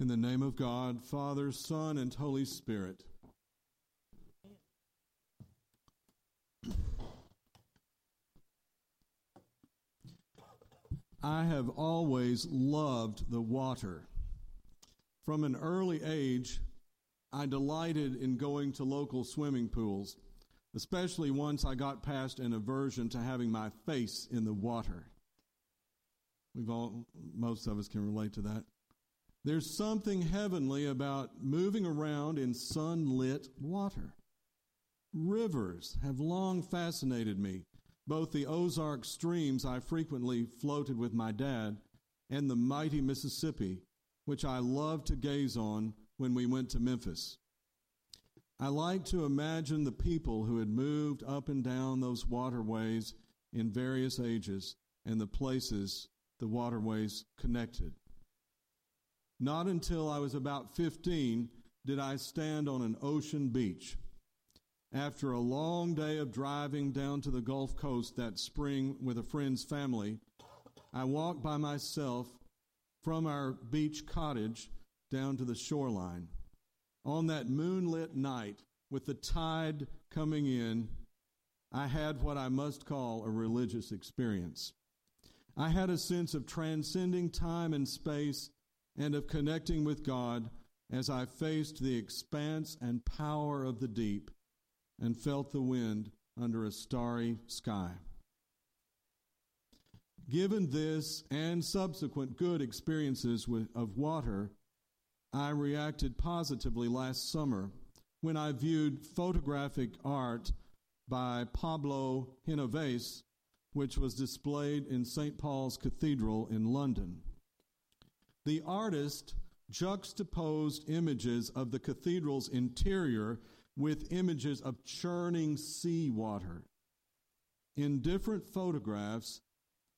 In the name of God, Father, Son, and Holy Spirit. I have always loved the water. From an early age, I delighted in going to local swimming pools, especially once I got past an aversion to having my face in the water. We've all, most of us can relate to that. There's something heavenly about moving around in sunlit water. Rivers have long fascinated me, both the Ozark streams I frequently floated with my dad and the mighty Mississippi, which I loved to gaze on when we went to Memphis. I like to imagine the people who had moved up and down those waterways in various ages and the places the waterways connected. Not until I was about 15 did I stand on an ocean beach. After a long day of driving down to the Gulf Coast that spring with a friend's family, I walked by myself from our beach cottage down to the shoreline. On that moonlit night, with the tide coming in, I had what I must call a religious experience. I had a sense of transcending time and space and of connecting with God as I faced the expanse and power of the deep and felt the wind under a starry sky. Given this and subsequent good experiences with, of water, I reacted positively last summer when I viewed photographic art by Pablo Genovese, which was displayed in St. Paul's Cathedral in London. The artist juxtaposed images of the cathedral's interior with images of churning seawater. In different photographs,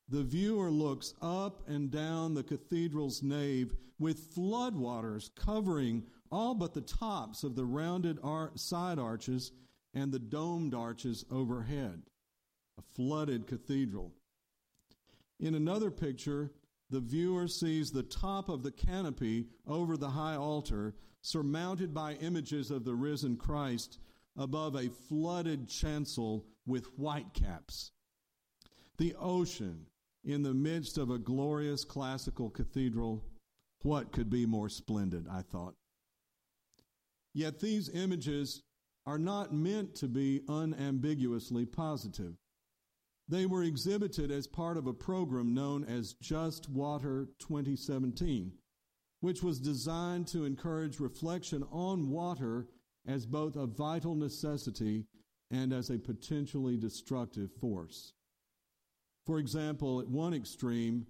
the viewer looks up and down the cathedral's nave with floodwaters covering all but the tops of the rounded side arches and the domed arches overhead. A flooded cathedral. In another picture, the viewer sees the top of the canopy over the high altar, surmounted by images of the risen Christ above a flooded chancel with whitecaps. The ocean in the midst of a glorious classical cathedral. What could be more splendid, I thought. Yet these images are not meant to be unambiguously positive. They were exhibited as part of a program known as Just Water 2017, which was designed to encourage reflection on water as both a vital necessity and as a potentially destructive force. For example, at one extreme,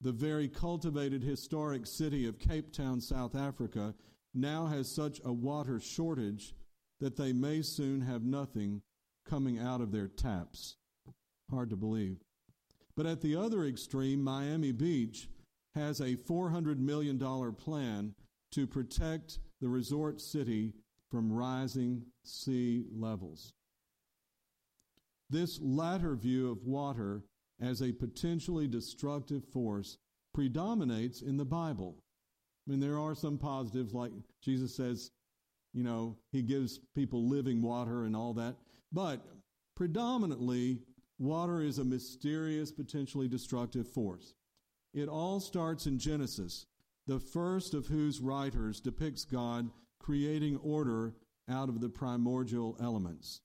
the very cultivated historic city of Cape Town, South Africa, now has such a water shortage that they may soon have nothing coming out of their taps. Hard to believe. But at the other extreme, Miami Beach has a $400 million plan to protect the resort city from rising sea levels. This latter view of water as a potentially destructive force predominates in the Bible. I mean, there are some positives, like Jesus says, you know, he gives people living water and all that. But predominantly, Water is a mysterious, potentially destructive force. It all starts in Genesis, the first of whose writers depicts God creating order out of the primordial elements.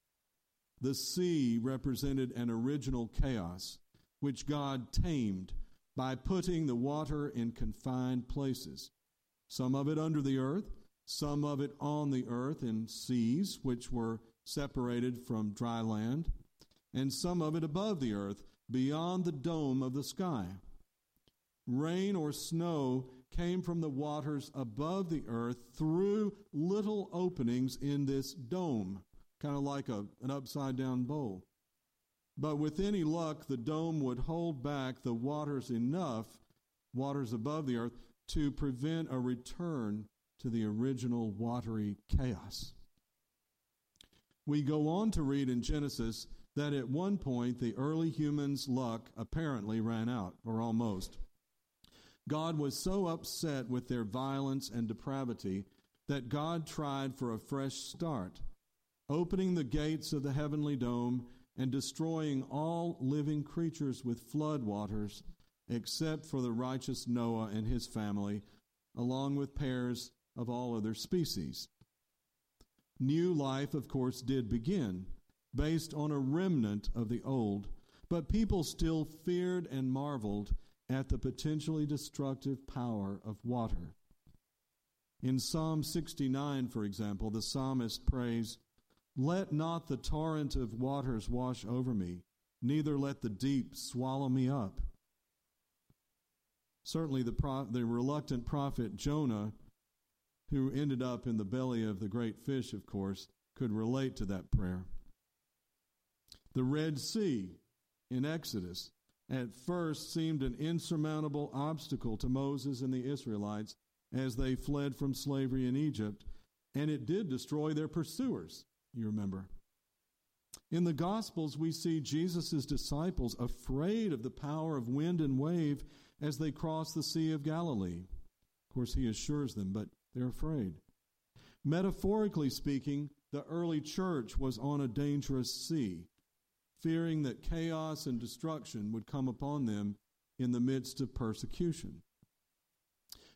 The sea represented an original chaos, which God tamed by putting the water in confined places, some of it under the earth, some of it on the earth in seas, which were separated from dry land and some of it above the earth, beyond the dome of the sky. Rain or snow came from the waters above the earth through little openings in this dome, kind of like a, an upside down bowl. But with any luck, the dome would hold back the waters enough, waters above the earth, to prevent a return to the original watery chaos. We go on to read in Genesis that at one point the early humans' luck apparently ran out, or almost. God was so upset with their violence and depravity that God tried for a fresh start, opening the gates of the heavenly dome and destroying all living creatures with flood waters, except for the righteous Noah and his family, along with pairs of all other species. New life, of course, did begin, based on a remnant of the old, but people still feared and marveled at the potentially destructive power of water. In Psalm 69, for example, the psalmist prays, Let not the torrent of waters wash over me, neither let the deep swallow me up. Certainly, the, pro- the reluctant prophet Jonah, who ended up in the belly of the great fish, of course, could relate to that prayer. The Red Sea in Exodus at first seemed an insurmountable obstacle to Moses and the Israelites as they fled from slavery in Egypt, and it did destroy their pursuers, you remember. In the Gospels, we see Jesus' disciples afraid of the power of wind and wave as they cross the Sea of Galilee. Of course, he assures them, but they're afraid. Metaphorically speaking, the early church was on a dangerous sea fearing that chaos and destruction would come upon them in the midst of persecution.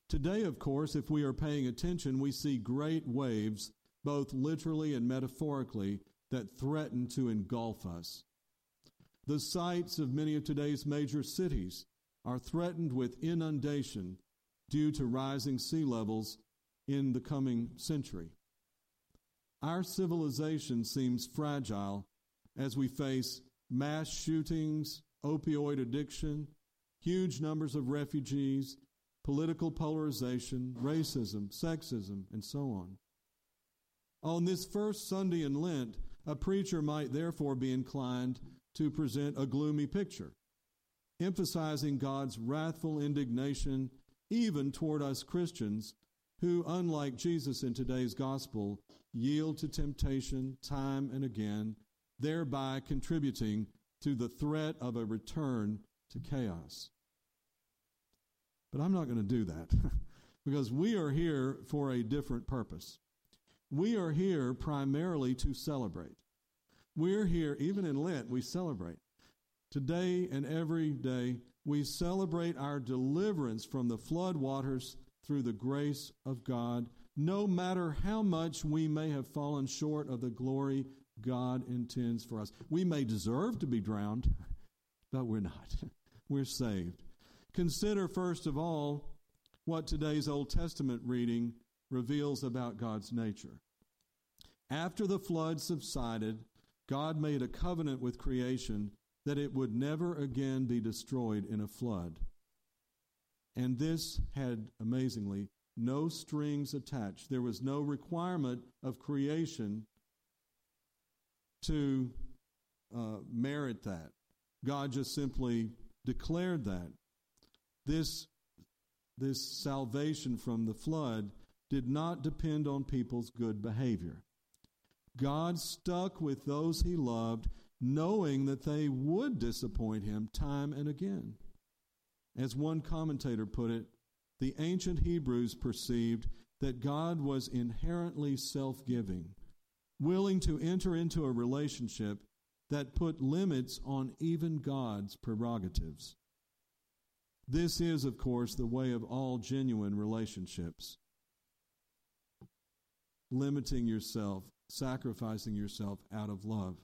Today, of course, if we are paying attention, we see great waves, both literally and metaphorically, that threaten to engulf us. The sites of many of today's major cities are threatened with inundation due to rising sea levels in the coming century. Our civilization seems fragile as we face mass shootings, opioid addiction, huge numbers of refugees, political polarization, racism, sexism, and so on. On this first Sunday in Lent, a preacher might therefore be inclined to present a gloomy picture, emphasizing God's wrathful indignation even toward us Christians who, unlike Jesus in today's gospel, yield to temptation time and again thereby contributing to the threat of a return to chaos. But I'm not going to do that because we are here for a different purpose. We are here primarily to celebrate. We're here, even in Lent, we celebrate. Today and every day, we celebrate our deliverance from the flood waters through the grace of God, no matter how much we may have fallen short of the glory God intends for us. We may deserve to be drowned, but we're not. we're saved. Consider, first of all, what today's Old Testament reading reveals about God's nature. After the flood subsided, God made a covenant with creation that it would never again be destroyed in a flood. And this had, amazingly, no strings attached. There was no requirement of creation to uh, merit that. God just simply declared that. This, this salvation from the flood did not depend on people's good behavior. God stuck with those he loved, knowing that they would disappoint him time and again. As one commentator put it, the ancient Hebrews perceived that God was inherently self giving willing to enter into a relationship that put limits on even God's prerogatives. This is, of course, the way of all genuine relationships. Limiting yourself, sacrificing yourself out of love.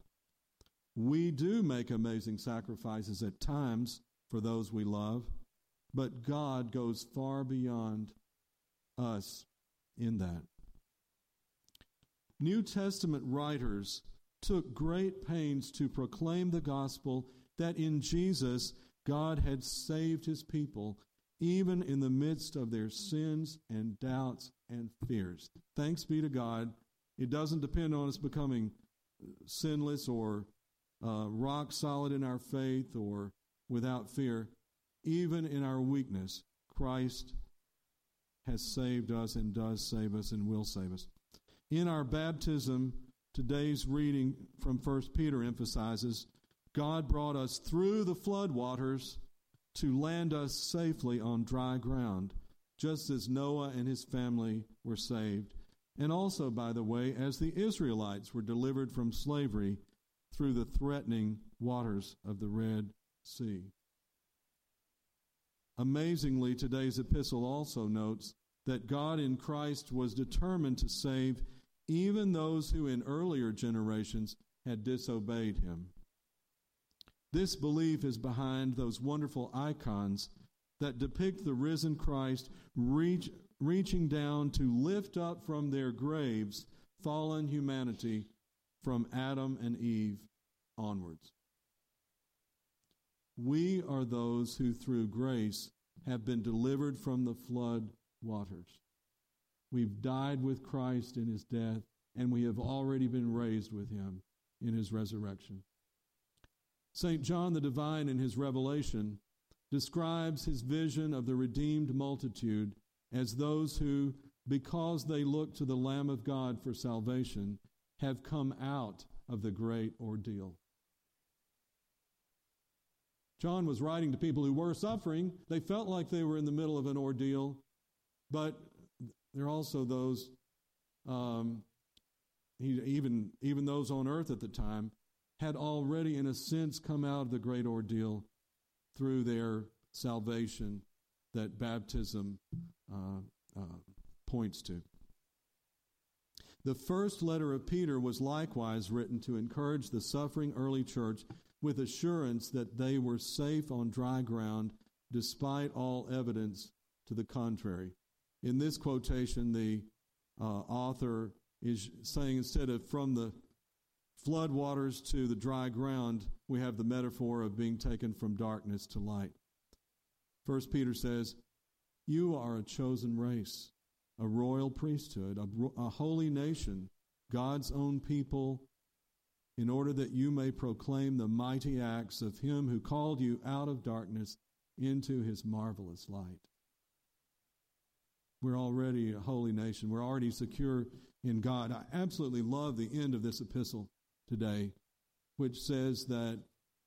We do make amazing sacrifices at times for those we love, but God goes far beyond us in that. New Testament writers took great pains to proclaim the gospel that in Jesus God had saved his people even in the midst of their sins and doubts and fears. Thanks be to God. It doesn't depend on us becoming sinless or uh, rock solid in our faith or without fear. Even in our weakness, Christ has saved us and does save us and will save us. In our baptism, today's reading from 1 Peter emphasizes God brought us through the flood waters to land us safely on dry ground, just as Noah and his family were saved, and also, by the way, as the Israelites were delivered from slavery through the threatening waters of the Red Sea. Amazingly, today's epistle also notes that God in Christ was determined to save even those who in earlier generations had disobeyed him. This belief is behind those wonderful icons that depict the risen Christ reach, reaching down to lift up from their graves fallen humanity from Adam and Eve onwards. We are those who, through grace, have been delivered from the flood waters. We've died with Christ in his death, and we have already been raised with him in his resurrection. St. John the Divine, in his Revelation, describes his vision of the redeemed multitude as those who, because they look to the Lamb of God for salvation, have come out of the great ordeal. John was writing to people who were suffering. They felt like they were in the middle of an ordeal, but there are also those, um, even, even those on earth at the time, had already, in a sense, come out of the great ordeal through their salvation that baptism uh, uh, points to. The first letter of Peter was likewise written to encourage the suffering early church with assurance that they were safe on dry ground despite all evidence to the contrary. In this quotation, the uh, author is saying instead of from the flood waters to the dry ground, we have the metaphor of being taken from darkness to light. First Peter says, You are a chosen race, a royal priesthood, a, a holy nation, God's own people, in order that you may proclaim the mighty acts of him who called you out of darkness into his marvelous light. We're already a holy nation. We're already secure in God. I absolutely love the end of this epistle today, which says that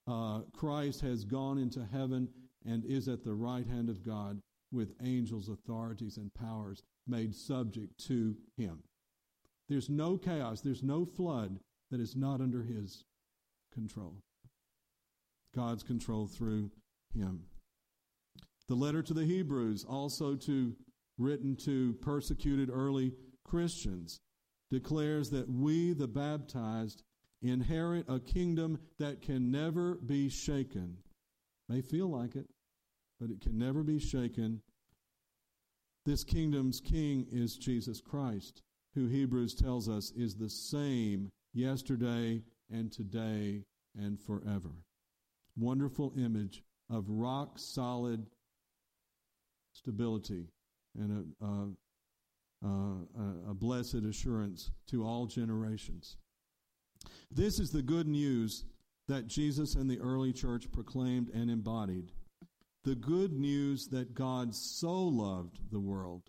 uh, Christ has gone into heaven and is at the right hand of God with angels, authorities, and powers made subject to him. There's no chaos, there's no flood that is not under his control. God's control through him. The letter to the Hebrews, also to written to persecuted early Christians, declares that we, the baptized, inherit a kingdom that can never be shaken. May feel like it, but it can never be shaken. This kingdom's king is Jesus Christ, who Hebrews tells us is the same yesterday and today and forever. Wonderful image of rock solid stability and a, a, a, blessed assurance to all generations. This is the good news that Jesus and the early church proclaimed and embodied. The good news that God so loved the world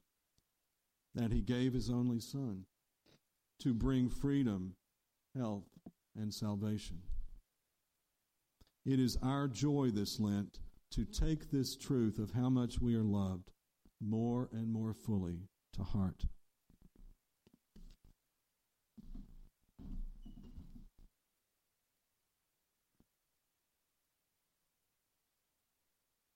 that he gave his only Son to bring freedom, health, and salvation. It is our joy this Lent to take this truth of how much we are loved more and more fully to heart.